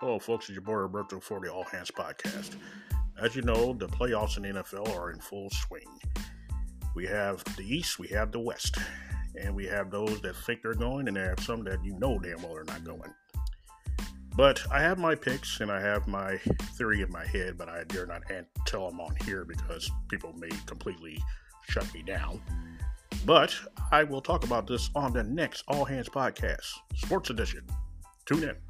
Hello, folks. It's your boy Roberto for the All Hands Podcast. As you know, the playoffs in the NFL are in full swing. We have the East, we have the West, and we have those that think they're going, and there have some that you know damn well they're not going. But I have my picks and I have my theory in my head, but I dare not tell them on here because people may completely shut me down. But I will talk about this on the next All Hands Podcast, Sports Edition. Tune in.